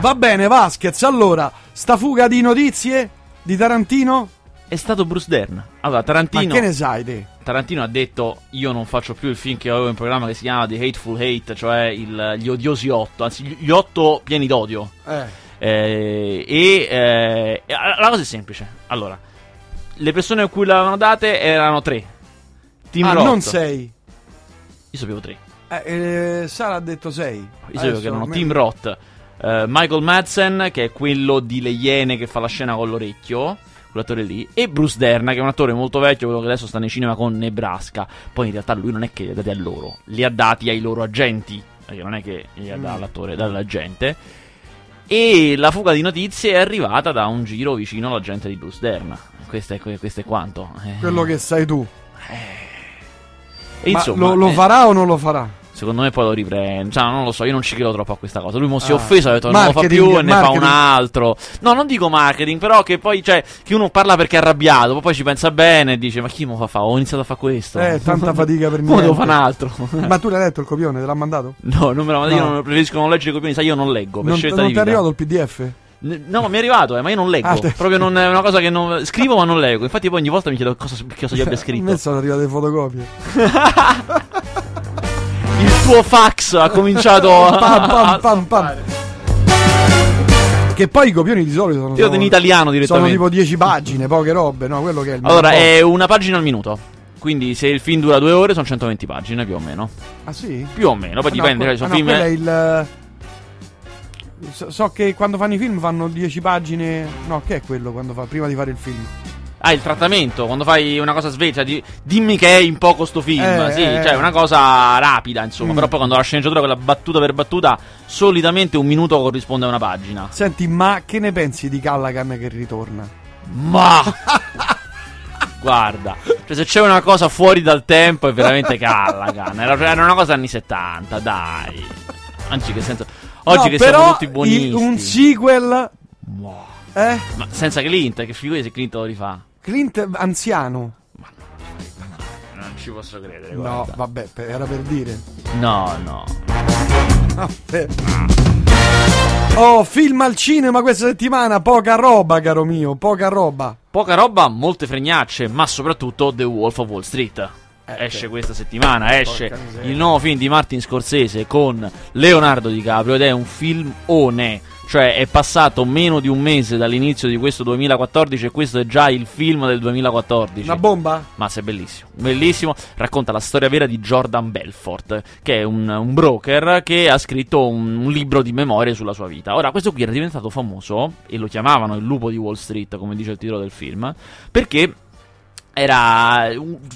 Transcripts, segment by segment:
Va bene, Vasquez. Allora, sta fuga di notizie di Tarantino? È stato Bruce Dern. Allora, Tarantino. Ma che ne sai te? Tarantino ha detto: Io non faccio più il film che avevo in programma che si chiama The Hateful Hate, cioè il- gli odiosi otto, anzi, gli otto pieni d'odio. Eh. Eh, e eh, la cosa è semplice. Allora, le persone a cui l'avevano date erano tre. Tim ah, Roth. non sei. Io sapevo tre. Eh, eh, Sara ha detto sei. Io sapevo che erano me- Tim Roth, eh, Michael Madsen, che è quello di Le Iene che fa la scena con l'orecchio, quell'attore lì, e Bruce Dern, che è un attore molto vecchio, quello che adesso sta nei cinema con Nebraska. Poi in realtà lui non è che li ha dati a loro, li ha dati ai loro agenti, perché non è che li ha Mm. dati all'attore, dall'agente. E la fuga di notizie è arrivata da un giro vicino all'agente di Bruce Dern. Questo è, questo è quanto. Eh, Quello che sai tu. e Ma insomma, lo, lo eh, farà o non lo farà? Secondo me poi lo riprende. Cioè, non lo so, io non ci credo troppo a questa cosa. Lui mo si è Ah. offeso, ha detto non lo fa più e ne fa un altro. No, non dico marketing, però che poi, cioè, che uno parla perché è arrabbiato, poi ci pensa bene e dice, ma chi mo fa fa? Ho iniziato a fare questo. Eh, tanta fatica per Mo devo niente. fare un altro. Ma tu l'hai letto il copione? Te l'ha mandato? no, non me lo io No. non preferisco non leggere i copioni, sai, io non leggo, per Non, scelta non di ti è vita. arrivato il PDF? No, mi è arrivato, eh, ma io non leggo. Ah, Proprio non è una cosa che non. Scrivo ma non leggo. Infatti, poi ogni volta mi chiedo cosa, cosa gli abbia A me scritto. sono arrivate le fotocopie. Il tuo fax ha cominciato a. Pam, pam, pam. Che poi i copioni di solito sono, Io in italiano sono direttamente. tipo 10 pagine, poche robe, no? Quello che è il Allora, è una pagina al minuto. Quindi se il film dura due ore sono 120 pagine più o meno. Ah sì? Più o meno, poi Ah, no, dipende. que- cioè, ah, sono no, film. è il... So, so che quando fanno i film fanno 10 pagine... No, che è quello quando fa... prima di fare il film? Ah, il trattamento, quando fai una cosa svelta, di- dimmi che è in poco sto film. Eh, sì, eh. cioè una cosa rapida, insomma. Mm. Però poi quando la sceneggiatura, quella battuta per battuta, solitamente un minuto corrisponde a una pagina. Senti, ma che ne pensi di Callaghan che ritorna? Ma. Guarda, cioè se c'è una cosa fuori dal tempo è veramente Callaghan. Era, era una cosa anni 70, dai. Anzi, che senso. Oggi No, che siamo tutti buonisti. un sequel... Wow. Eh? Ma senza Clint, che figura se Clint lo rifà? Clint anziano. Non ci posso credere, No, guarda. vabbè, era per dire. No, no. Vabbè. Oh, film al cinema questa settimana, poca roba, caro mio, poca roba. Poca roba, molte fregnacce, ma soprattutto The Wolf of Wall Street. Eh, esce sì. questa settimana, esce il nuovo film di Martin Scorsese con Leonardo DiCaprio ed è un filmone. Cioè è passato meno di un mese dall'inizio di questo 2014 e questo è già il film del 2014. Una bomba? Ma se è bellissimo, bellissimo. Racconta la storia vera di Jordan Belfort, che è un, un broker che ha scritto un, un libro di memorie sulla sua vita. Ora, questo qui era diventato famoso, e lo chiamavano il lupo di Wall Street, come dice il titolo del film, perché era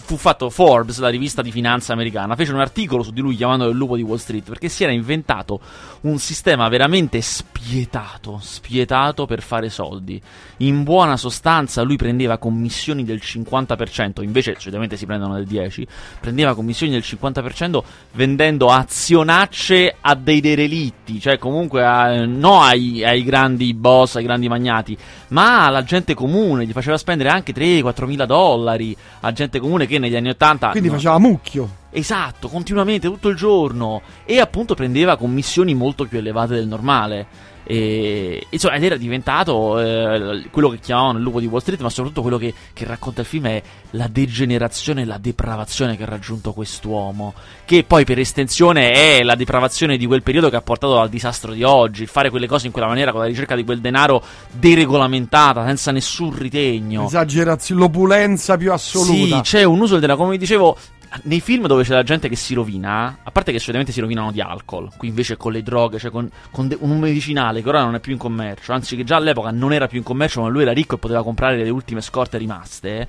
fu fatto Forbes, la rivista di finanza americana, fece un articolo su di lui chiamandolo il lupo di Wall Street perché si era inventato un sistema veramente spietato, spietato per fare soldi. In buona sostanza lui prendeva commissioni del 50%, invece solitamente si prendono del 10%, prendeva commissioni del 50% vendendo azionacce a dei derelitti, cioè comunque a, no ai, ai grandi boss, ai grandi magnati, ma alla gente comune, gli faceva spendere anche 3-4 mila dollari a gente comune che negli anni 80... Quindi no, faceva mucchio. Esatto, continuamente, tutto il giorno. E appunto prendeva commissioni molto più elevate del normale. E, insomma, ed era diventato eh, quello che chiamavano il lupo di Wall Street, ma soprattutto quello che, che racconta il film è la degenerazione e la depravazione che ha raggiunto quest'uomo. Che poi per estensione è la depravazione di quel periodo che ha portato al disastro di oggi. Il fare quelle cose in quella maniera, con la ricerca di quel denaro deregolamentata, senza nessun ritegno. Esagerazione, l'opulenza più assoluta. Sì, c'è un uso del denaro, come vi dicevo, nei film dove c'è la gente che si rovina, a parte che solitamente si rovinano di alcol, qui invece con le droghe, cioè con, con de- un medicinale che ora non è più in commercio, anzi che già all'epoca non era più in commercio, ma lui era ricco e poteva comprare le ultime scorte rimaste,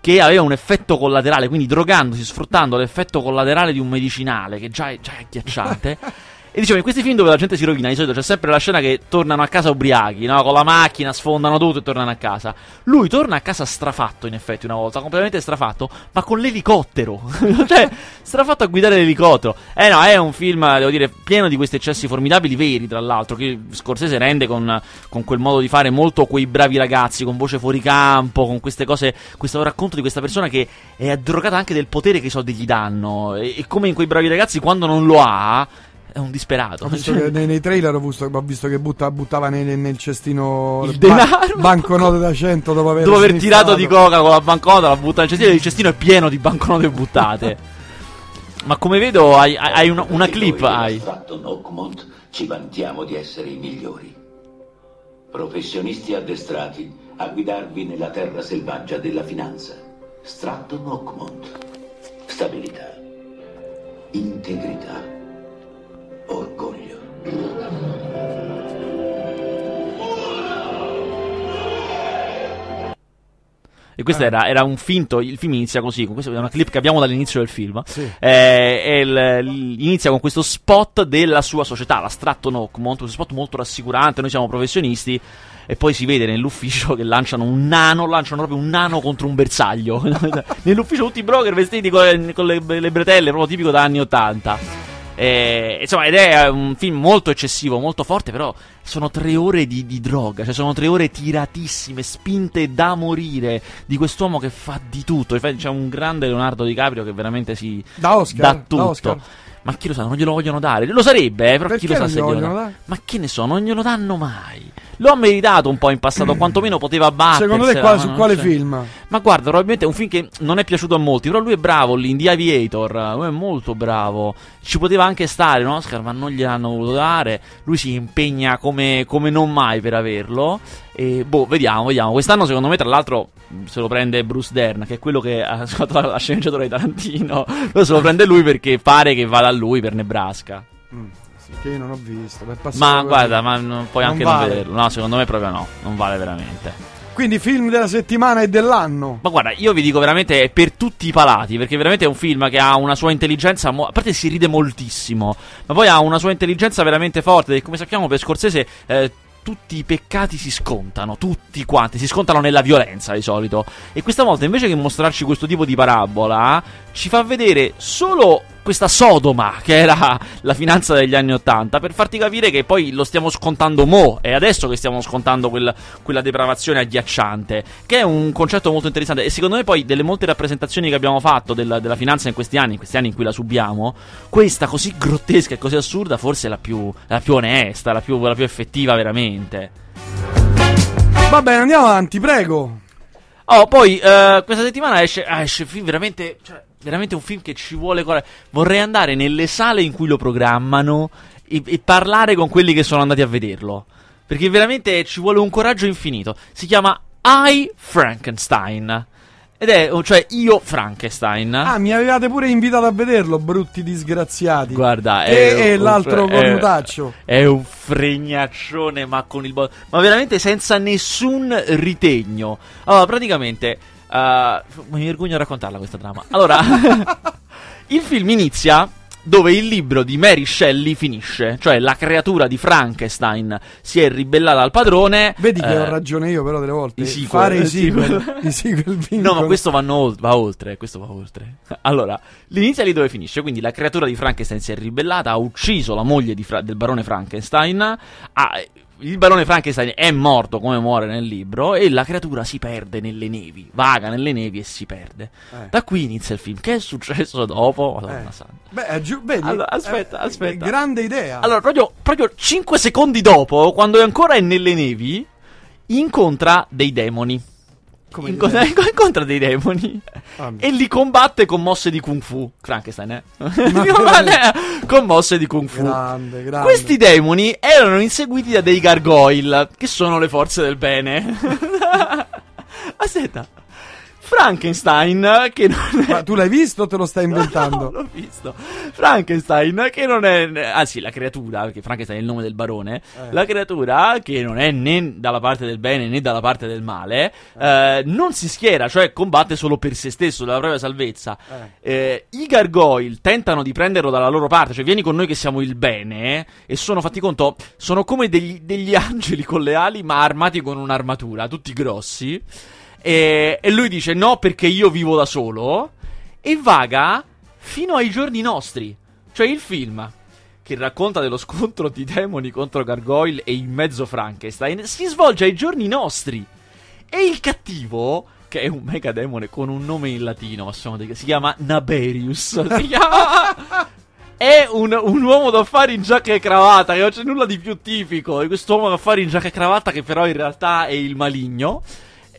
che aveva un effetto collaterale, quindi drogandosi, sfruttando l'effetto collaterale di un medicinale, che già è, già è agghiacciante. E dicevo, in questi film dove la gente si rovina, di solito c'è sempre la scena che tornano a casa ubriachi, no? Con la macchina, sfondano tutto e tornano a casa. Lui torna a casa strafatto, in effetti, una volta, completamente strafatto, ma con l'elicottero. cioè, strafatto a guidare l'elicottero. Eh no, è un film, devo dire, pieno di questi eccessi formidabili, veri, tra l'altro, che Scorsese rende con, con quel modo di fare molto quei bravi ragazzi, con voce fuori campo, con queste cose, questo racconto di questa persona che è addrogata anche del potere che i soldi gli danno. E, e come in quei bravi ragazzi, quando non lo ha è un disperato. Ho visto che nei, nei trailer ho visto, ho visto che butta- buttava nel, nel cestino Il ba- denaro. banconote da 100 dopo aver, Dopo aver tirato di coca con la banconota, la butta nel cestino, il cestino è pieno di banconote buttate. Ma come vedo hai, hai- hai una, una clip, hai. dell'astratto Oakmont ci vantiamo di essere i migliori. Professionisti addestrati a guidarvi nella terra selvaggia della finanza. Stratton Oakmont. Stabilità. Integrità. Orgoglio. E questo era, era un finto, il film inizia così, con questa è una clip che abbiamo dall'inizio del film. Sì. Eh, il- inizia con questo spot della sua società, la Stratton Oakmont, un spot molto rassicurante, noi siamo professionisti. E poi si vede nell'ufficio che lanciano un nano, lanciano proprio un nano contro un bersaglio. nell'ufficio tutti i broker vestiti con, le, con le- le bretelle, proprio tipico da anni 80. Eh, insomma, ed è un film molto eccessivo, molto forte, però sono tre ore di, di droga, cioè sono tre ore tiratissime, spinte da morire di quest'uomo che fa di tutto. Infatti c'è un grande Leonardo DiCaprio che veramente si Da Oscar, dà da tutto. Oscar. Ma chi lo sa, non glielo vogliono dare. Lo sarebbe, eh, però chi Perché lo sa se glielo dare? Ma che ne so, non glielo danno mai. Lo ha meritato un po' in passato, quantomeno poteva battere. Secondo te qua- su quale film? Ma guarda, probabilmente è un film che non è piaciuto a molti, però lui è bravo lì in The Aviator, lui è molto bravo. Ci poteva anche stare un Oscar, ma non gliel'hanno voluto dare. Lui si impegna come, come non mai per averlo. E boh, vediamo, vediamo. Quest'anno, secondo me, tra l'altro, se lo prende Bruce Dern, che è quello che ha fatto la, la sceneggiatura di Tarantino. Lo se lo prende lui perché pare che vada a lui per Nebraska. Mm, che io non ho visto. per Ma guarda, ma non- puoi Non anche vale. non vederlo. No, secondo me proprio no. Non vale veramente. Quindi film della settimana e dell'anno. Ma guarda, io vi dico veramente è per tutti i palati, perché veramente è un film che ha una sua intelligenza, mo- a parte si ride moltissimo, ma poi ha una sua intelligenza veramente forte, e come sappiamo per Scorsese eh, tutti i peccati si scontano, tutti quanti, si scontano nella violenza di solito. E questa volta invece che mostrarci questo tipo di parabola, ci fa vedere solo questa Sodoma, che era la finanza degli anni Ottanta, per farti capire che poi lo stiamo scontando mo, è adesso che stiamo scontando quel- quella depravazione agghiacciante, che è un concetto molto interessante. E secondo me poi delle molte rappresentazioni che abbiamo fatto del- della finanza in questi anni, in questi anni in cui la subiamo, questa così grottesca e così assurda forse è la più, la più onesta, la più, la più effettiva veramente. Va bene, andiamo avanti, prego. Oh, poi eh, questa settimana esce, ah, esce film veramente, cioè, veramente un film che ci vuole. Vorrei andare nelle sale in cui lo programmano e, e parlare con quelli che sono andati a vederlo. Perché veramente ci vuole un coraggio infinito. Si chiama I Frankenstein. Ed è, oh, cioè, io Frankenstein. Ah, mi avevate pure invitato a vederlo, brutti disgraziati. Guarda, è e un- l'altro è- cornutaccio. È un fregnaccione, ma con il bo- Ma veramente senza nessun ritegno. Allora, praticamente. Eh, mi vergogno a raccontarla questa trama. Allora, il film inizia dove il libro di Mary Shelley finisce. Cioè, la creatura di Frankenstein si è ribellata al padrone. Vedi che eh, ho ragione io, però, delle volte. i sequel, Fare i sequel. I sequel No, ma questo ol- va oltre, questo va oltre. Allora, l'inizia lì dove finisce, quindi la creatura di Frankenstein si è ribellata, ha ucciso la moglie Fra- del barone Frankenstein, ha- il barone Frankenstein è morto come muore nel libro e la creatura si perde nelle nevi, vaga nelle nevi e si perde. Eh. Da qui inizia il film. Che è successo dopo? Madonna Eh. santa. Beh, è giù, vedi? Allora, aspetta, Eh, aspetta. Grande idea. Allora, proprio, proprio 5 secondi dopo, quando è ancora nelle nevi, incontra dei demoni. Come Incontra, dire? incontra dei demoni Ah, e li combatte con mosse di kung fu. Frankenstein, eh? Combatte con mosse di kung fu. Grande, grande. Questi demoni erano inseguiti da dei gargoyle, che sono le forze del bene. Aspetta. Frankenstein, che non è... Ma tu l'hai visto o te lo stai inventando? No, l'ho visto. Frankenstein, che non è. Anzi, la creatura, perché Frankenstein è il nome del barone. Eh. La creatura, che non è né dalla parte del bene né dalla parte del male, eh, non si schiera, cioè combatte solo per se stesso, la propria salvezza. Eh, I gargoyle tentano di prenderlo dalla loro parte, cioè vieni con noi che siamo il bene, e sono, fatti conto, sono come degli, degli angeli con le ali, ma armati con un'armatura, tutti grossi. E, e lui dice no perché io vivo da solo e vaga fino ai giorni nostri. Cioè il film che racconta dello scontro di demoni contro Gargoyle e in mezzo Frankenstein si svolge ai giorni nostri. E il cattivo, che è un mega demone con un nome in latino, ma sono dei- si chiama Naberius. Si chiama... È è un, un uomo d'affari in giacca e cravatta, che non c'è nulla di più tipico di questo uomo d'affari in giacca e cravatta che però in realtà è il maligno.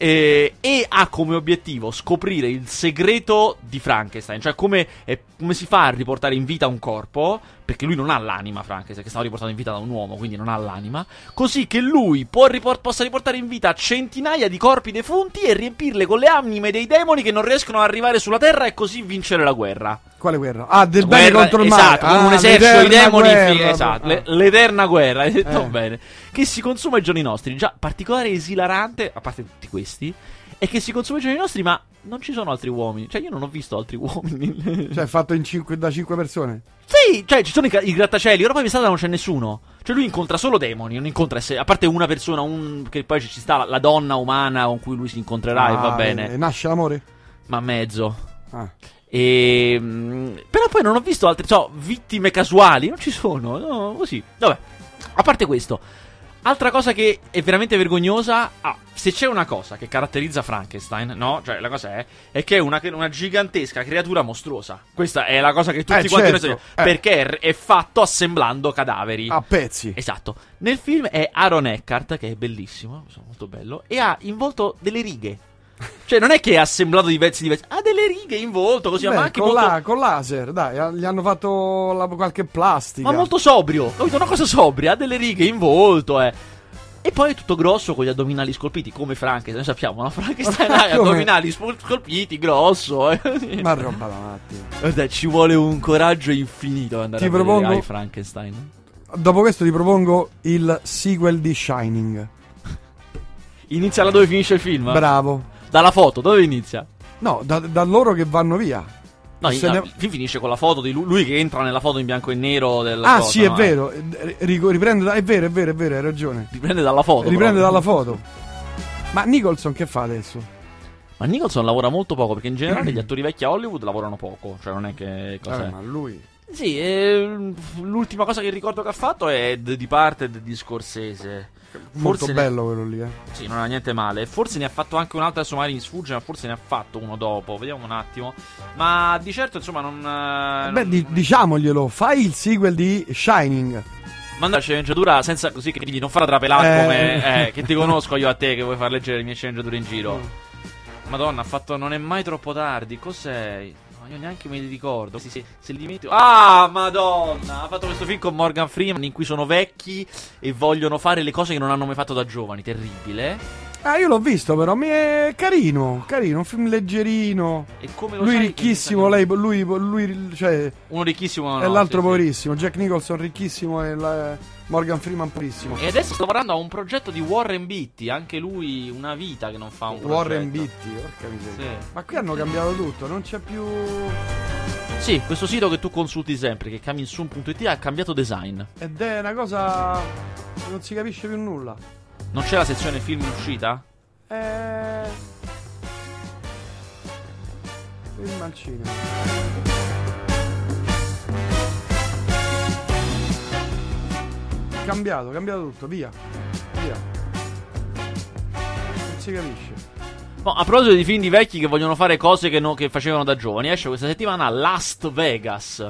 Eh, e ha come obiettivo scoprire il segreto di Frankenstein, cioè come, eh, come si fa a riportare in vita un corpo, perché lui non ha l'anima Frankenstein, che stava riportato in vita da un uomo, quindi non ha l'anima, così che lui riport- possa riportare in vita centinaia di corpi defunti e riempirle con le anime dei demoni che non riescono ad arrivare sulla Terra e così vincere la guerra. Quale guerra? Ah, del Guerra- bene contro il male. Esatto, con Ah, un esercito di demoni. guerra. esatto, Ah. le- l'eterna guerra, hai detto Eh. bene. Che si consuma ai giorni nostri. Già, particolare esilarante, a parte tutti questi, è che si consuma ai giorni nostri, ma non ci sono altri uomini. Cioè, io non ho visto altri uomini. Cioè, fatto in cinque- da 5 persone. sì, cioè, ci sono i, i grattacieli. Ora poi in strada non c'è nessuno. Cioè, lui incontra solo demoni, non incontra. esse- a parte una persona, un, che poi ci sta la, la donna umana con cui lui si incontrerà e va Ah, bene. E nasce l'amore? Ma mezzo. Ah. E, mm, però poi non ho visto altre, so, vittime casuali, non ci sono, no, così. Vabbè, a parte questo, altra cosa che è veramente vergognosa, ah, se c'è una cosa che caratterizza Frankenstein, no? Cioè, la cosa è, è che è una, una gigantesca creatura mostruosa. Questa è la cosa che tutti Eh, quanti certo, noi sappiamo, eh. perché è, è fatto assemblando cadaveri. A pezzi. Esatto. Nel film è Aaron Eckhart, che è bellissimo, molto bello, e ha in volto delle righe. Cioè, non è che è assemblato di pezzi diversi, ha delle righe in volto, così, Beh, ma anche con, molto, la- con laser, dai, gli hanno fatto la- qualche plastica. ma molto sobrio. Capito? Una cosa sobria, ha delle righe in volto, eh. E poi è tutto grosso con gli addominali scolpiti, come Frankenstein, noi sappiamo, no? Frankenstein ha gli addominali scolpiti, grosso, eh. Ma roba da matti. Guarda, ci vuole un coraggio infinito andare Ti a vedere propongo- I Frankenstein. Dopo questo ti propongo il sequel di Shining. Inizia là dove finisce il film? Bravo. Dalla foto, dove inizia? No, da, da loro che vanno via. No, in- ne- film finisce con la foto di lui, lui che entra nella foto in bianco e nero della Ah, cosa, sì, è no? vero. Eh, riprende da- è vero, è vero, è vero, hai ragione. Riprende dalla foto. Riprende però. dalla foto. Ma Nicholson che fa adesso? Ma Nicholson lavora molto poco perché in generale gli attori vecchi a Hollywood lavorano poco. Cioè, non è che. Cos'è? Vabbè, ma lui. Sì, ehm, l'ultima cosa che ricordo che ha fatto è The Departed di Scorsese. Molto ne- bello quello lì, eh. Sì, non ha niente male. Forse ne ha fatto anche un altro, adesso magari mi sfugge, ma forse ne ha fatto uno dopo. Vediamo un attimo. Ma di certo, insomma, non. eh, Beh, non- di- diciamoglielo, fai il sequel di Shining. Manda la sceneggiatura senza così che digli non farla trapelare Eh. come. Eh, che ti conosco io a te che vuoi far leggere le mie sceneggiature in giro. Mm. Madonna, ha fatto Non è mai troppo tardi. Cos'è? No, io neanche me li ricordo. Sì, sì, se li dimentico. Ah, Madonna! Ha fatto questo film con Morgan Freeman in cui sono vecchi e vogliono fare le cose che non hanno mai fatto da giovani. Terribile. Ah, io l'ho visto, però mi è carino, carino, un film leggerino. E come lo Lui sai ricchissimo, lei, lui, lui, cioè, Uno ricchissimo. no, l'altro sì, sì. poverissimo. Jack Nicholson ricchissimo e la- Morgan Freeman poverissimo. E adesso sto lavorando a un progetto di Warren Beatty. Anche lui una vita che non fa un progetto. Warren Beatty, porca miseria. Sì. Ma qui hanno cambiato tutto, non c'è più... Sì, questo sito che tu consulti sempre, che è ha cambiato design. Ed è una cosa... non si capisce più nulla. Non c'è la sezione film in uscita? Eh... Film al cinema. Cambiato, cambiato tutto, via. Via. Non si capisce. No, a proposito di film di vecchi che vogliono fare cose che, no- che facevano da giovani, esce questa settimana Last Vegas.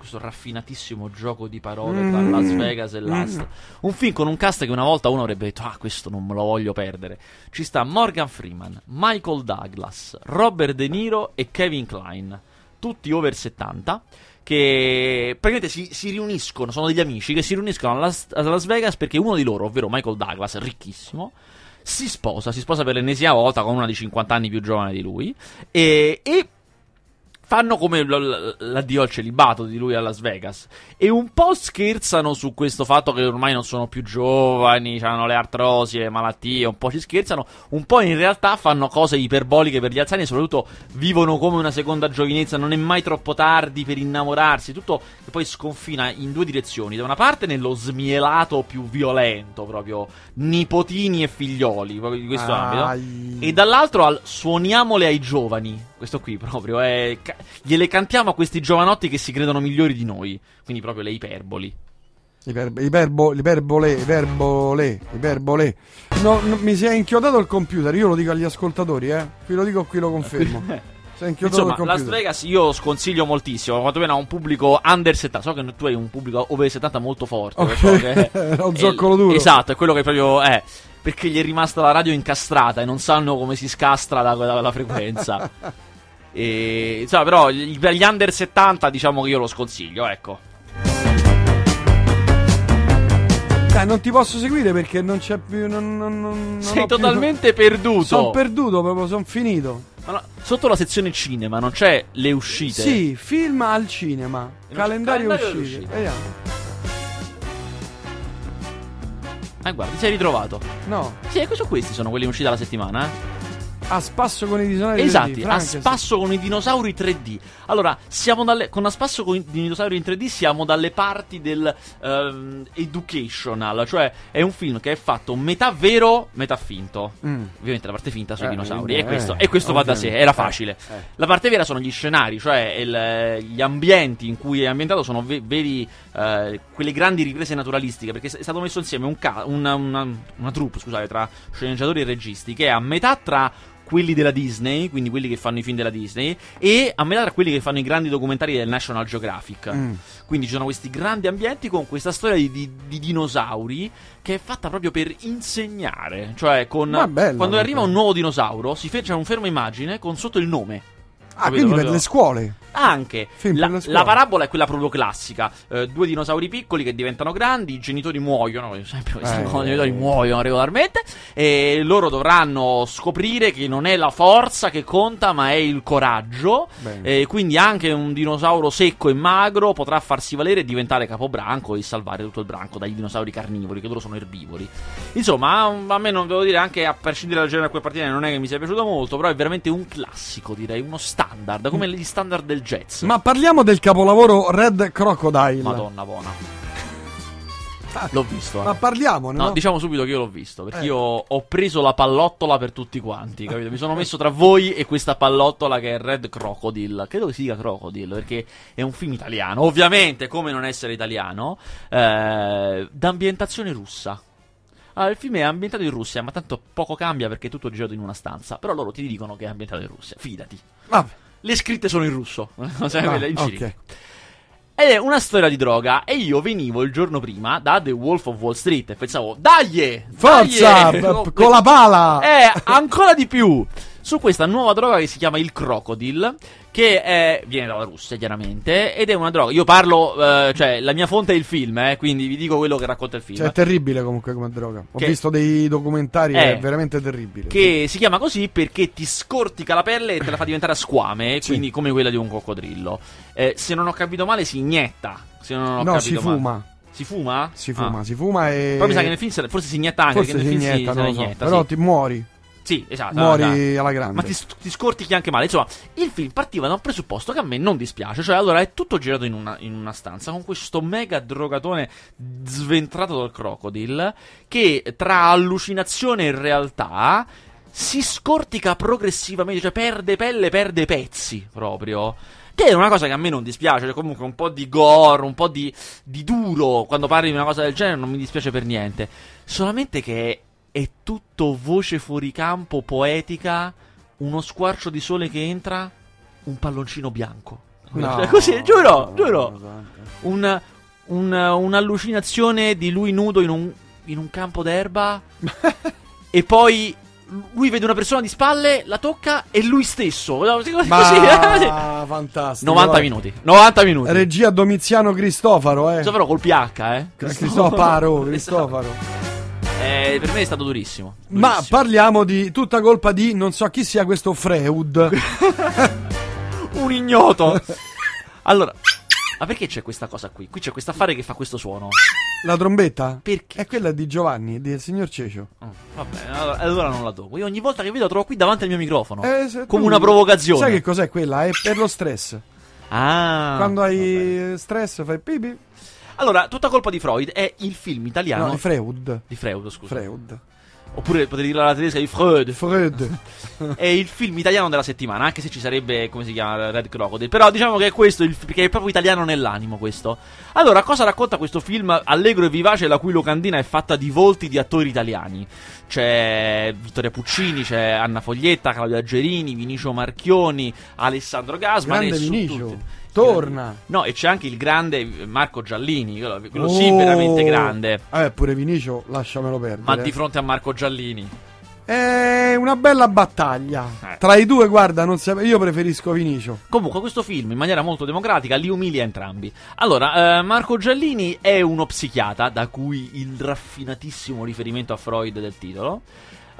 Questo raffinatissimo gioco di parole tra Mm. Las Vegas e Last. Mm. Un film con un cast che una volta uno avrebbe detto: Ah, questo non me lo voglio perdere. Ci sta Morgan Freeman, Michael Douglas, Robert De Niro e Kevin Klein. Tutti over 70. Che praticamente si, si riuniscono, sono degli amici che si riuniscono a Las, a Las Vegas perché uno di loro, ovvero Michael Douglas, ricchissimo, si sposa, si sposa per l'ennesima volta con una di 50 anni più giovane di lui e, e fanno come l- l'addio al celibato di lui a Las Vegas e un po' scherzano su questo fatto che ormai non sono più giovani, hanno le artrosi, le malattie, un po' ci scherzano, un po' in realtà fanno cose iperboliche per gli anziani e soprattutto vivono come una seconda giovinezza, non è mai troppo tardi per innamorarsi, tutto che poi sconfina in due direzioni, da una parte nello smielato più violento, proprio nipotini e figlioli, proprio di questo ambito. Ai. E dall'altro al suoniamole ai giovani. Questo qui proprio è. ca- gliele cantiamo a questi giovanotti che si credono migliori di noi. Quindi proprio le iperboli. Iper- iperbo- iperbole, iperbole, iperbole. No, no, mi si è inchiodato il computer, io lo dico agli ascoltatori, eh. Qui lo dico, qui lo confermo. Sei inchiodato Insomma, Las computer. Vegas io sconsiglio moltissimo, quantomeno a un pubblico under 70. So che tu hai un pubblico over 70 molto forte. Ok, so che- era un è- zoccolo duro. Esatto, è quello che proprio è. Perché gli è rimasta la radio incastrata e non sanno come si scastra la, la- la frequenza. e, insomma, però gli, per gli under 70 diciamo che io lo sconsiglio, ecco. Dai, non ti posso seguire perché non c'è più. Non, non, non, Sei ho più- totalmente perduto. Sono perduto proprio, sono finito. Ma no, sotto la sezione cinema non c'è le uscite. Sì, film al cinema. Calendario, calendario uscite. uscite. Vediamo. Ah, guarda, ti sei ritrovato. No, Sì, questo questi sono quelli usciti la settimana, eh. A spasso con i dinosauri. Esatti, 3D, a Frankenstein. spasso con i dinosauri 3D. Allora, siamo dalle, con a spasso con i dinosauri in 3D siamo dalle parti del ehm, educational, cioè è un film che è fatto metà vero, metà finto. Mm. Ovviamente la parte finta sui Eh, dinosauri, eh, e questo, eh, e questo va da sé, era Eh, facile. eh. La parte vera sono gli scenari, cioè il- gli ambienti in cui è ambientato sono ve- veri, eh, quelle grandi riprese naturalistiche, perché è stato messo insieme un ca- una, una, una troupe, scusate, tra sceneggiatori e registi, che è a metà tra quelli della Disney, quindi quelli che fanno i film della Disney, e a metà tra quelli che fanno i grandi documentari del National Geographic. Mm. Quindi ci sono questi grandi ambienti con questa storia di, di- di dinosauri che è fatta proprio per insegnare. Cioè, con, Ma bella, quando arriva un nuovo dinosauro, si fe- c'è un fermo immagine con sotto il nome. Ah, Capito? quindi per le scuole. Anche la, la parabola è quella proprio classica: Eh, due dinosauri piccoli che diventano grandi, i genitori muoiono. Sempre questi Eh, i genitori eh. muoiono regolarmente. E loro dovranno scoprire che non è la forza che conta, ma è il coraggio. E quindi anche un dinosauro secco e magro potrà farsi valere e diventare capobranco e salvare tutto il branco dai dinosauri carnivori, che loro sono erbivori. Insomma, a me non devo dire, anche a prescindere dal genere a cui appartiene, non è che mi sia piaciuto molto, però è veramente un classico, direi, uno standard, come gli standard del jazz. Ma parliamo del capolavoro Red Crocodile. Madonna buona. L'ho visto. eh. Ma parliamone, no? No, diciamo subito che io l'ho visto, perché Eh. io ho preso la pallottola per tutti quanti, capito? Mi sono messo tra voi e questa pallottola che è Red Crocodile. Credo che si dica Crocodile, perché è un film italiano, ovviamente, come non essere italiano, eh, d'ambientazione russa. Allora, il film è ambientato in Russia, ma tanto poco cambia perché è tutto girato in una stanza. Però loro ti dicono che è ambientato in Russia, fidati. Vabbè. Le scritte sono in russo, sai, Ah, in ok. giro. Ed è una storia di droga e io venivo il giorno prima da The Wolf of Wall Street e pensavo, dai! Forza! dai!" b- con la pala! Eh, ancora di più! Su questa nuova droga che si chiama il Crocodile, che è- viene dalla Russia chiaramente, ed è una droga, io parlo, eh, cioè la mia fonte è il film, eh, quindi vi dico quello che racconta il film. Cioè, è terribile comunque come droga. Ho Che- visto dei documentari, Eh. è veramente terribile. che si chiama così perché ti scortica la pelle e te la fa diventare a squame, Sì. quindi come quella di un coccodrillo. Eh, se non ho capito male, si inietta. Se non ho No, capito si male. fuma. Si fuma? Si Ah. fuma, si fuma e. Però mi sa che nel film se- forse si inietta anche. Forse perché si nel film inietta, si, non se lo la so. inietta, Però sì. ti muori. Sì, esatto. Muori dai. alla grande. Ma ti, ti scortichi anche male. Insomma, il film partiva da un presupposto che a me non dispiace. Cioè, allora è tutto girato in una, in una stanza con questo mega drogatone sventrato dal crocodile. Che tra allucinazione e realtà si scortica progressivamente. Cioè, perde pelle, perde pezzi proprio. Che è una cosa che a me non dispiace. Cioè, comunque un po' di gore, un po' di, di duro. Quando parli di una cosa del genere, non mi dispiace per niente. Solamente che è tutto voce fuori campo, poetica, uno squarcio di sole che entra, un palloncino bianco. No. Cioè, Così, giuro, giuro. No, Un- un- un'allucinazione di lui nudo in un, in un campo d'erba e poi lui vede una persona di spalle, la tocca e lui stesso. Così. Ma fantastico. 90 guarda. minuti. 90 minuti. Regia Domiziano Cristofaro, eh. Cristoforo col PH, eh. Cristofaro, Cristofaro. Eh, per me è stato durissimo. Ma Durissimo. parliamo di tutta colpa di non so chi sia questo Freud. un ignoto. Allora, ma perché c'è questa cosa qui? Qui c'è questo affare che fa questo suono. La trombetta? Perché? È quella di Giovanni, del signor Cecio. Oh, vabbè, allora, allora non la tocco. Io ogni volta che vedo la trovo qui davanti al mio microfono. Eh, come tu- una provocazione. Sai che cos'è quella? È per lo stress. Ah. Quando vabbè. hai stress fai pipi. Allora, tutta colpa di Freud è il film italiano. No, è Freud. Di Freud, scusa. Freud. Oppure potete dirla alla tedesca di Freud. Freud. è il film italiano della settimana, anche se ci sarebbe, come si chiama, Red Crocodile. Però diciamo che è questo, il, che è proprio italiano nell'animo questo. Allora, cosa racconta questo film allegro e vivace, la cui locandina è fatta di volti di attori italiani? C'è Vittoria Puccini, c'è Anna Foglietta, Claudia Gerini, Vinicio Marchioni, Alessandro Gasman. Grande e Vinicio. tutti- Torna. No, e c'è anche il grande Marco Giallini, quello, quello sì veramente grande. Eh, pure Vinicio, lasciamelo perdere. Ma di fronte a Marco Giallini. È una bella battaglia. Eh. Tra i due, guarda, non sap- io preferisco Vinicio. Comunque, questo film, in maniera molto democratica, li umilia entrambi. Allora, eh, Marco Giallini è uno psichiatra, da cui il raffinatissimo riferimento a Freud del titolo.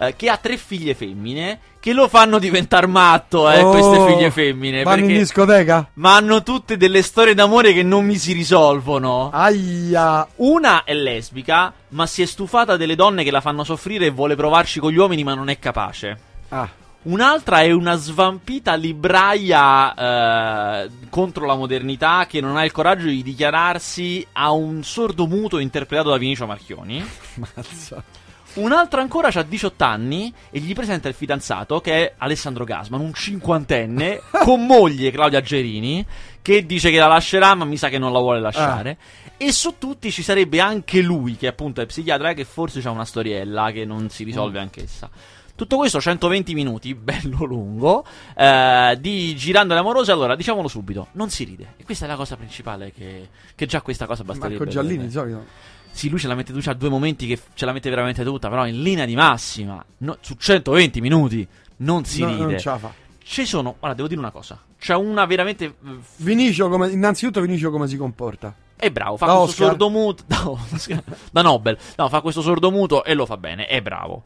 Eh, che ha tre figlie femmine che lo fanno diventare matto, eh, Oh, queste figlie femmine. Vanno in discoteca? Ma hanno tutte delle storie d'amore che non mi si risolvono. Aia. Una è lesbica, ma si è stufata delle donne che la fanno soffrire e vuole provarci con gli uomini, ma non è capace. Ah. Un'altra è una svampita libraia eh, contro la modernità che non ha il coraggio di dichiararsi a un sordo muto interpretato da Vinicio Marchioni. Mazza. Un'altra ancora ha 18 anni e gli presenta il fidanzato che è Alessandro Gasman, un cinquantenne con moglie Claudia Gerini che dice che la lascerà ma mi sa che non la vuole lasciare. E su tutti ci sarebbe anche lui che appunto è psichiatra che forse ha una storiella che non si risolve anch'essa. Tutto questo 120 minuti, bello lungo, eh, di Girando le Amorose. Allora, diciamolo subito, non si ride. E questa è la cosa principale che, che già questa cosa basterebbe. Marco Giallini, di solito. sì, lui ce la mette, lui c'ha due momenti che ce la mette veramente tutta, però in linea di massima, no- su 120 minuti, non si No, ride. non ce la fa. Ci sono, guarda, devo dire una cosa, c'è una veramente... eh, Vinicio, come, innanzitutto Vinicio come si comporta? È bravo, fa Da questo Oscar? sordomuto, da, Oscar, da Nobel, no, fa questo sordomuto e lo fa bene, è bravo.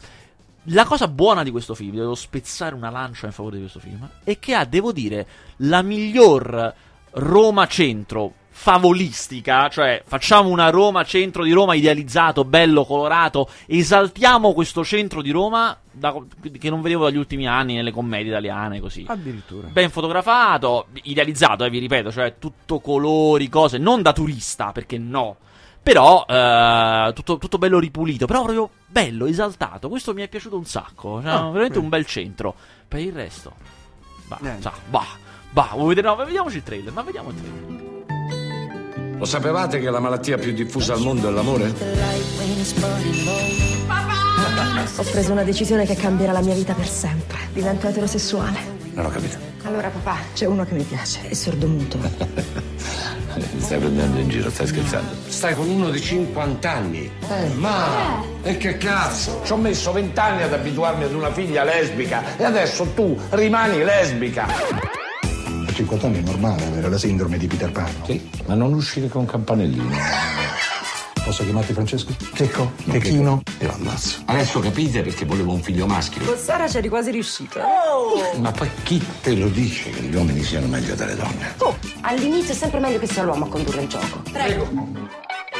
La cosa buona di questo film, devo spezzare una lancia in favore di questo film, è che ha, devo dire, la miglior Roma centro favolistica, cioè facciamo una Roma centro di Roma idealizzato, bello, colorato, esaltiamo questo centro di Roma da- che non vedevo dagli ultimi anni nelle commedie italiane così. Addirittura. Ben fotografato, idealizzato, eh, vi ripeto, cioè tutto colori, cose, non da turista, perché no. Però eh, tutto, tutto bello ripulito, però proprio bello, esaltato. Questo mi è piaciuto un sacco. Cioè, Ah, veramente bene. un bel centro. Per il resto, bah, sa, bah, bah, vuoi vedere? No, vediamoci il trailer. Ma vediamo il trailer. Lo sapevate che la malattia più diffusa al mondo è l'amore? Ho preso una decisione che cambierà la mia vita per sempre. Divento eterosessuale. Non ho capito. Allora, papà, c'è uno che mi piace, è sordomuto. Mi stai prendendo in giro, stai scherzando? Stai con uno di 50 anni. Eh, ma e che cazzo? Ci ho messo 20 anni ad abituarmi ad una figlia lesbica e adesso tu rimani lesbica. A 50 anni è normale avere la sindrome di Peter Pan. Sì, ma non uscire con campanellino. Posso chiamarti Francesco? Checco? Checchino? Io ammazzo. Adesso capite perché volevo un figlio maschio. Con Sara c'eri quasi riuscito. Ma poi chi te lo dice che gli uomini siano meglio delle donne? Oh, all'inizio è sempre meglio che sia l'uomo a condurre il gioco.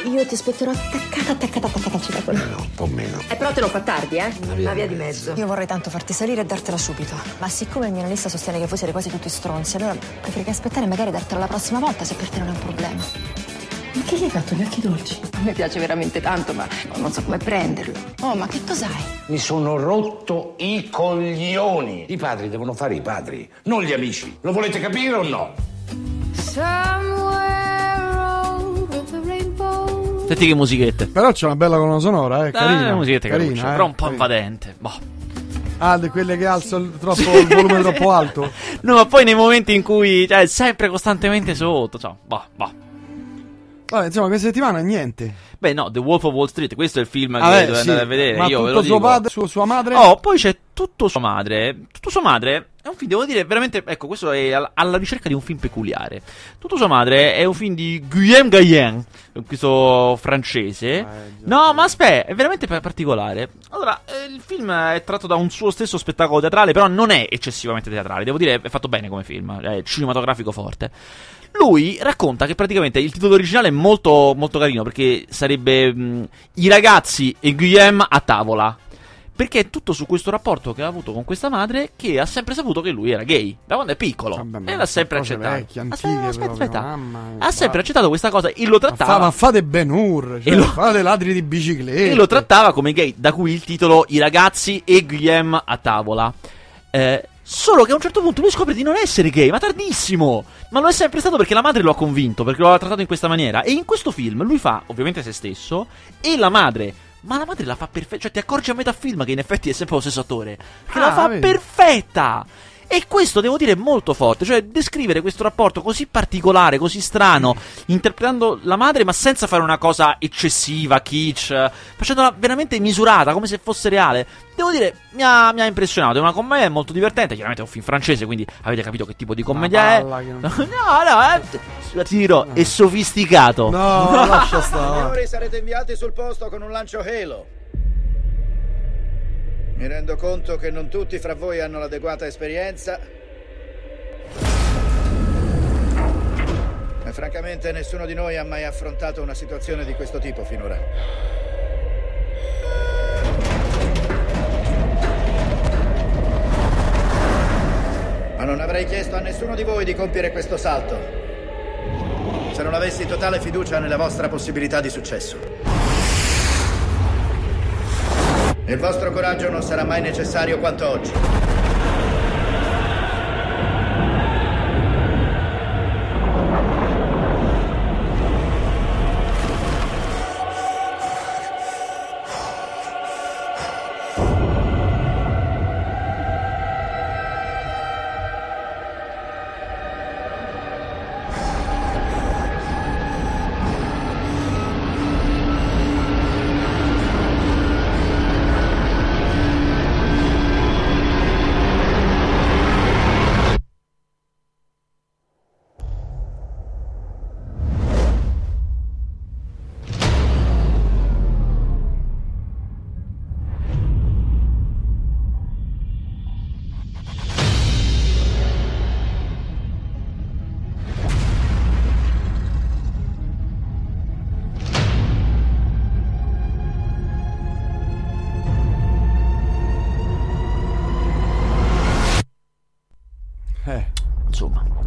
Io ti aspetterò attaccata, attaccata, attaccata al citofono. No, un po' meno. E però te lo fa tardi, eh? Una via di mezzo. Io vorrei tanto farti salire e dartela subito. Ma siccome il mio analista sostiene che voi siete quasi tutti stronzi, allora preferirei aspettare e magari dartela la prossima volta se per te non è un problema. Che gli hai fatto gli occhi dolci? A me piace veramente tanto, ma non so come prenderlo. Oh, ma che cos'hai? Mi sono rotto i coglioni. I padri devono fare i padri, non gli amici. Lo volete capire o no? Senti che musichette. Però c'è una bella colonna sonora, eh. Carina. Eh, musichette carina, eh, però un po' carina. invadente. Boh. Ah, di quelle che alzo il, troppo, il volume troppo alto. No, ma poi nei momenti in cui, cioè, sempre costantemente sotto. Cioè, bah, bah. Vabbè, insomma, questa settimana niente. Beh, no, The Wolf of Wall Street, questo è il film che Ah, beh, dovete sì. andare a vedere. Ma Io ve tutto lo suo dico. padre, su- sua madre. Oh, poi c'è tutto sua madre. Tutto sua madre è un film, devo dire, veramente. Ecco, questo è alla, ricerca di un film peculiare. Tutto sua madre è un film di Guillaume Gallen, questo francese. no, ma aspetta, è veramente pa- particolare. Allora, eh, il film è tratto da un suo stesso spettacolo teatrale, però non è eccessivamente teatrale. Devo dire, è fatto bene come film, è cinematografico forte. Lui racconta che praticamente il titolo originale è molto, molto carino perché sarebbe mh, I ragazzi e Guillaume a tavola. Perché è tutto su questo rapporto che ha avuto con questa madre che ha sempre saputo che lui era gay, da quando è piccolo. Vabbè, ma e l'ha sempre cose accettato. vecchie, Aspetta, antiche aspetta, proprio, aspetta. mamma mia, ha sempre guarda. accettato questa cosa e lo Ma, trattava fa- ma fate Ben Hur, cioè, E lo- fate ladri di biciclette. e lo trattava come gay, da cui il titolo I ragazzi e Guillaume a tavola. Eh, solo che a un certo punto lui scopre di non essere gay, ma tardissimo. Ma lo è sempre stato perché la madre lo ha convinto, perché lo ha trattato in questa maniera. E in questo film lui fa ovviamente se stesso e la madre. Ma la madre la fa perfetta, cioè ti accorgi a metà film che in effetti è sempre lo stesso attore. Che la Ah, fa vedi. perfetta! E questo devo dire è molto forte, cioè descrivere questo rapporto così particolare, così strano, interpretando la madre ma senza fare una cosa eccessiva, kitsch, facendola veramente misurata, come se fosse reale. Devo dire, mi ha, mi ha impressionato, è una commedia molto divertente, chiaramente è un film francese, quindi avete capito che tipo di commedia è. che non- No, no, eh, ti dirò, è sofisticato. No, lascia stare. Signori, sarete inviati sul posto con un lancio Halo. Mi rendo conto che non tutti fra voi hanno l'adeguata esperienza. E francamente nessuno di noi ha mai affrontato una situazione di questo tipo finora. Ma non avrei chiesto a nessuno di voi di compiere questo salto se non avessi totale fiducia nella vostra possibilità di successo. Il vostro coraggio non sarà mai necessario quanto oggi.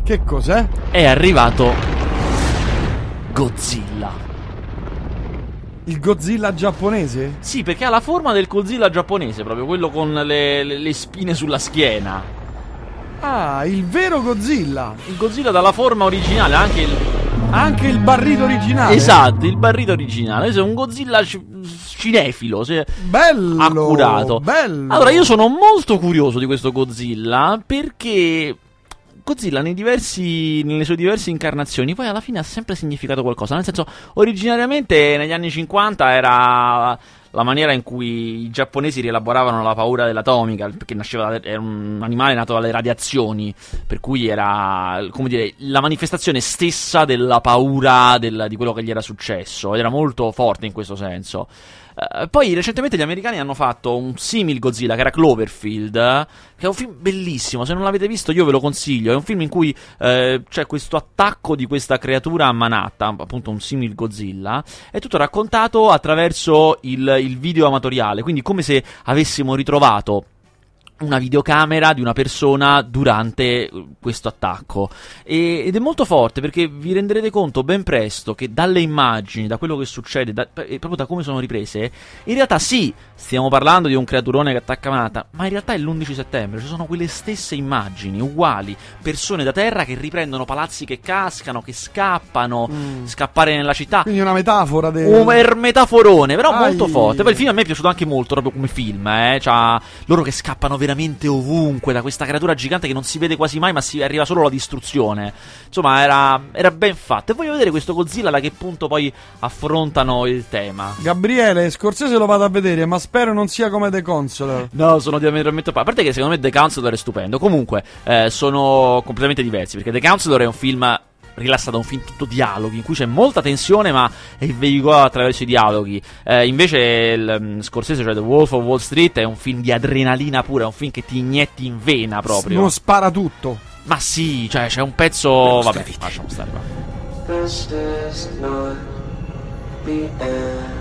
Che cos'è? è arrivato Godzilla. Il Godzilla giapponese? Sì, perché ha la forma del Godzilla giapponese, proprio quello con le, le- le spine sulla schiena. Ah, il vero Godzilla. Il Godzilla dalla forma originale, anche il. Anche il barrito originale. Esatto, il barrito originale. È un Godzilla ci- cinefilo. Bello. accurato. Bello. Allora, io sono molto curioso di questo Godzilla perché. Godzilla diversi, nelle sue diverse incarnazioni poi alla fine ha sempre significato qualcosa. Nel senso, originariamente negli anni 50 era la maniera in cui i giapponesi rielaboravano la paura dell'atomica, perché nasceva era un animale nato dalle radiazioni, per cui era, dire, la manifestazione stessa della paura del- di quello che gli era successo, ed era molto forte in questo senso. Eh, poi recentemente gli americani hanno fatto un simil Godzilla che era Cloverfield, che è un film bellissimo. Se non l'avete visto, io ve lo consiglio. È un film in cui eh, c'è questo attacco di questa creatura a Manhattan, appunto un simil Godzilla. È tutto raccontato attraverso il, il video amatoriale, quindi come se avessimo ritrovato una videocamera di una persona durante eh, questo attacco E- ed è molto forte perché vi renderete conto ben presto che dalle immagini, da quello che succede, da- e proprio da come sono riprese, in realtà sì, stiamo parlando di un creaturone che attacca Manhattan, ma in realtà è l'11 settembre, ci sono quelle stesse immagini, uguali, persone da terra che riprendono palazzi che cascano, che scappano, scappare nella città. Quindi una metafora del... Un er- metaforone, però Ai. molto forte. Poi il film a me è piaciuto anche molto, proprio come film. Eh? C'ha loro che scappano veramente ovunque da questa creatura gigante che non si vede quasi mai, ma si arriva solo alla distruzione. Insomma, era, era ben fatto. E voglio vedere questo Godzilla da che punto poi affrontano il tema. Gabriele, Scorsese lo vado a vedere, ma spero non sia come The Counselor. No, sono diametralmente opposti. A parte che secondo me The Counselor è stupendo. Comunque, eh, sono completamente diversi. Perché The Counselor è un film rilassa da un film tutto dialoghi, in cui c'è molta tensione, ma è veicolata attraverso i dialoghi. Eh, invece il um, Scorsese, cioè The Wolf of Wall Street, è un film di adrenalina pura, è un film che ti inietti in vena proprio. Non spara tutto. Ma sì, cioè c'è un pezzo... Vabbè, lasciamo stare, va. This is not the end.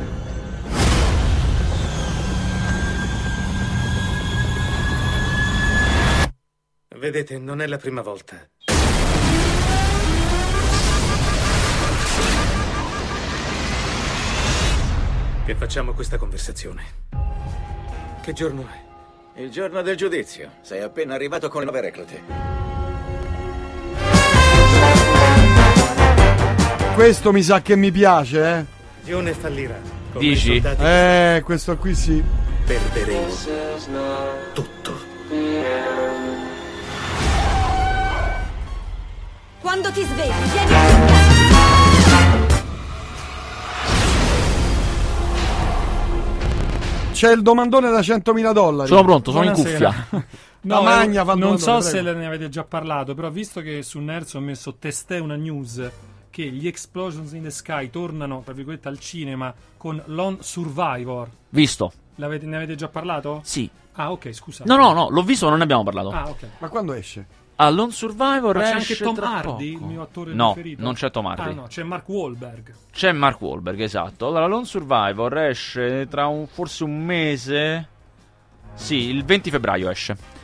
Vedete, non è la prima volta. Che facciamo questa conversazione. Che giorno è? Il giorno del giudizio. Sei appena arrivato con le nuove reclute. Questo mi sa che mi piace, eh. Gione fallirà. Come Dici? i soldati Eh, questo qui sì. perderemo tutto. Quando ti svegli, vieni C'è il domandone da 100.000 dollari. Sono pronto, sono in Buonasera. cuffia. La magna eh, non domandone, so se prego. ne avete già parlato, però visto che su Nerds ho messo testè una news che gli Explosions in the Sky tornano, tra virgolette, al cinema con Lone Survivor. Visto. L'avete- ne avete già parlato? Sì. Ah, ok, scusa. No, no, no, l'ho visto, ma non ne abbiamo parlato. Ah, ok. Ma quando esce? A Lone Survivor Ma c'è esce anche Tom tra Hardy, poco. il mio attore No, preferito. non c'è Tom Hardy. Ah, no, c'è Mark Wahlberg. C'è Mark Wahlberg, esatto. Allora, Lone Survivor esce tra un, forse un mese. Sì, il 20 febbraio esce.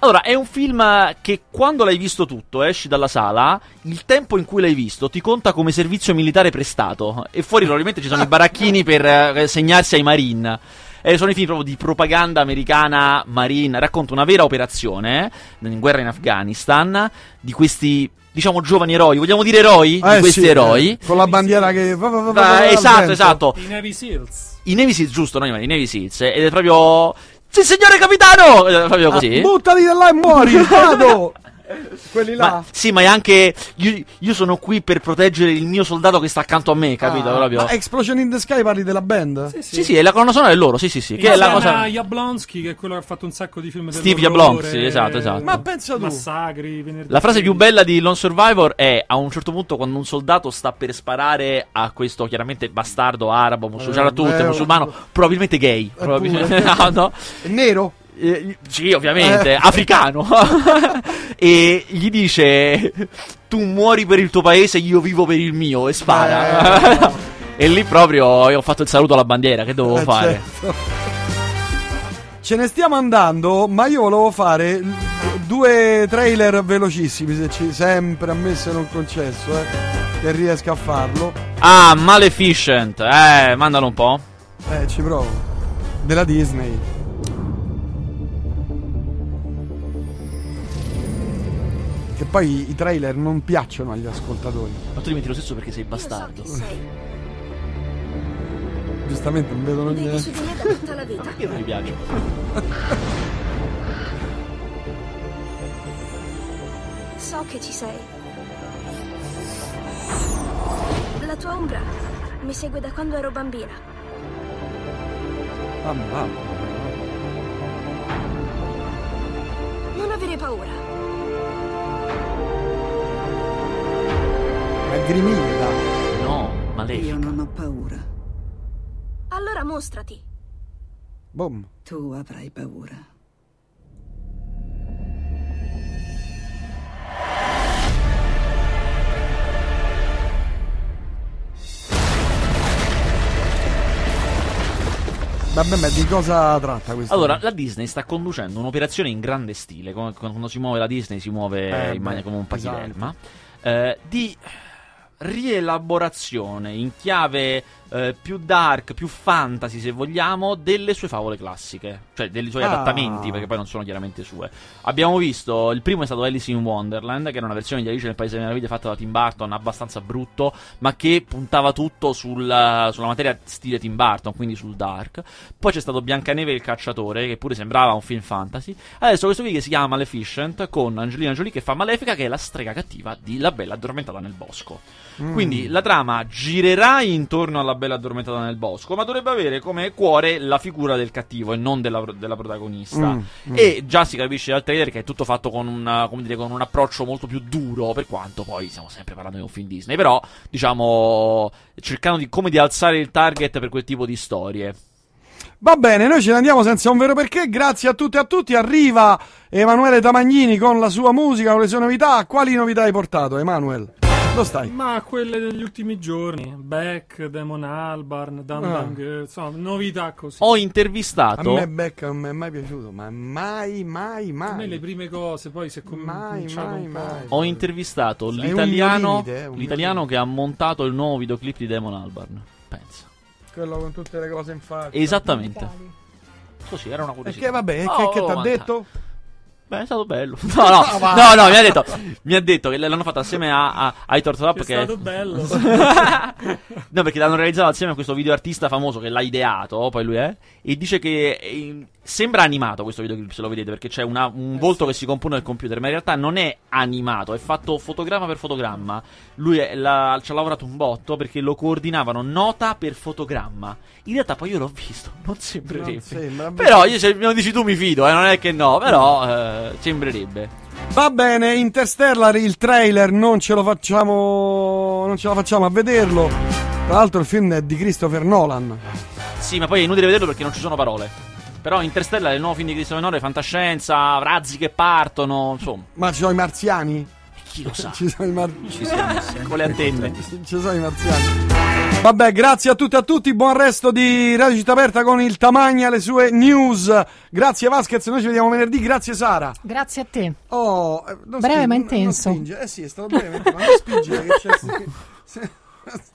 Allora, è un film che quando l'hai visto tutto, esci dalla sala, il tempo in cui l'hai visto ti conta come servizio militare prestato. E fuori probabilmente ci sono i baracchini per eh, segnarsi ai Marine. E sono i film proprio di propaganda americana Marine. Racconta una vera operazione eh, in guerra in Afghanistan di questi, diciamo, giovani eroi. Vogliamo dire eroi? Eh, di questi sì, eroi. eh, con la bandiera che va, va, va, va, al esatto, esatto. I Navy Seals. I Navy Seals, giusto, no, i Navy Seals. Ed è proprio. Sì, signore capitano! È proprio così. Ah, buttati da là e muori, vado! Quelli là. Ma, sì, ma è anche. Io, io sono qui per proteggere il mio soldato che sta accanto a me, capito? Ah, Proprio. ma Explosion in the Sky parli della band? Sì, sì, è la colonna sonora è loro, sì, sì, sì. Che è la cosa. Jablonski, che è quello che ha fatto un sacco di film Steve Jablonski, sì, esatto, esatto. Ma pensa tu. Massacri, venerdì La frase più 13. bella di Lone Survivor è a un certo punto quando un soldato sta per sparare a questo chiaramente bastardo arabo, musulmano, Eh, tutto, eh, musulmano, probabilmente gay. Eh, probabilmente- no, no. È nero? Eh, sì, ovviamente, Eh. africano. e gli dice: Tu muori per il tuo paese, io vivo per il mio. E spara. e lì proprio io ho fatto il saluto alla bandiera. Che dovevo Eh, fare? certo. Ce ne stiamo andando, ma io volevo fare due trailer velocissimi, se ci, sempre a me se non concesso, eh, che riesca a farlo. Ah, Maleficent. Eh, mandalo un po'. Eh, ci provo. Della Disney. Che poi i, trailer non piacciono agli ascoltatori. Ma tu diventi lo stesso perché sei bastardo. Giustamente non vedono Vivi niente. tutta la vita. Io non mi piace. So che ci sei. La tua ombra mi segue da quando ero bambina. Mamma, mamma. Non avere paura. Grimilda. No, Malefica. Io non ho paura. Allora mostrati. Boom. Tu avrai paura. Vabbè, ma di cosa tratta questo? Allora, la Disney sta conducendo un'operazione in grande stile. come- Quando si muove la Disney si muove Eh, in maniera come un pachiderma. eh, di rielaborazione in chiave eh, più dark, più fantasy se vogliamo, delle sue favole classiche, cioè dei suoi Ah. adattamenti, perché poi non sono chiaramente sue. Abbiamo visto, il primo è stato Alice in Wonderland, che era una versione di Alice nel Paese delle Meraviglie fatta da Tim Burton, abbastanza brutto, ma che puntava tutto sul- sulla materia stile Tim Burton, quindi sul dark. Poi c'è stato Biancaneve e il cacciatore, che pure sembrava un film fantasy. Adesso questo qui che si chiama Maleficent, con Angelina Jolie che fa Malefica, che è la strega cattiva di La Bella Addormentata nel Bosco. Mm. Quindi la trama girerà intorno alla Bella Addormentata nel Bosco, ma dovrebbe avere come cuore la figura del cattivo e non della, della protagonista. Mm, mm. E già si capisce dal trailer che è tutto fatto con un, come dire, con un approccio molto più duro, per quanto poi stiamo sempre parlando di un film Disney, però diciamo cercando di, come di alzare il target per quel tipo di storie. Va bene, noi ce ne andiamo senza un vero perché. Grazie a tutti e a tutti. Arriva Emanuele Tamagnini con la sua musica, con le sue novità. Quali novità hai portato, Emanuele? Dove stai? Ma quelle degli ultimi giorni. Beck, Damon Albarn, Dan Ah. Dan insomma, novità così. Ho A intervistato. me Beck non mi è mai piaciuto, ma mai, mai, A me le mai. prime cose, poi è com- Mai, mai, mai. Ho intervistato un l'italiano, limite, eh, l'italiano che ha montato il nuovo videoclip di Damon Albarn. Pensa. Quello con tutte le cose in faccia. Esattamente. Così, era una E curiosità. che vabbè, che, Oh, che ti ha ma- detto? Beh, è stato bello. No, no, No, va. no, no, mi ha detto, mi ha detto che l'hanno fatto assieme a, a, ai Tortolap Che che è stato bello. no, perché l'hanno realizzato assieme a questo video artista famoso che l'ha ideato, poi lui è, e dice che eh, sembra animato questo videoclip, se lo vedete, perché c'è una- un volto che si compone nel computer, ma in realtà non è animato, è fatto fotogramma per fotogramma. Lui è- l'ha- ci ha lavorato un botto perché lo coordinavano nota per fotogramma. In realtà poi io l'ho visto, non sembrerebbe. Non sembra. Però io se me lo dici tu mi fido, eh, non è che no, però eh, sembrerebbe. Va bene, Interstellar, il trailer non ce lo facciamo. Non ce la facciamo a vederlo. Tra l'altro, il film è di Christopher Nolan. Sì, ma poi è inutile vederlo perché non ci sono parole. Però Interstellar è il nuovo film di Christopher Nolan, fantascienza, razzi che partono, insomma, Ma ci sono i marziani? Chi lo sa. Ci sono i marziani. Con le antenne. Ci sono i marziani. Vabbè, grazie a tutti e a tutti. Buon resto di Radio Città Aperta con il Tamagna, le sue news. Grazie Vasquez, noi ci vediamo venerdì. Grazie Sara. Grazie a te. Oh, eh, non Breve spingi- ma intenso. Non spinge. Eh sì, è stato breve, ma non spingere che c'è.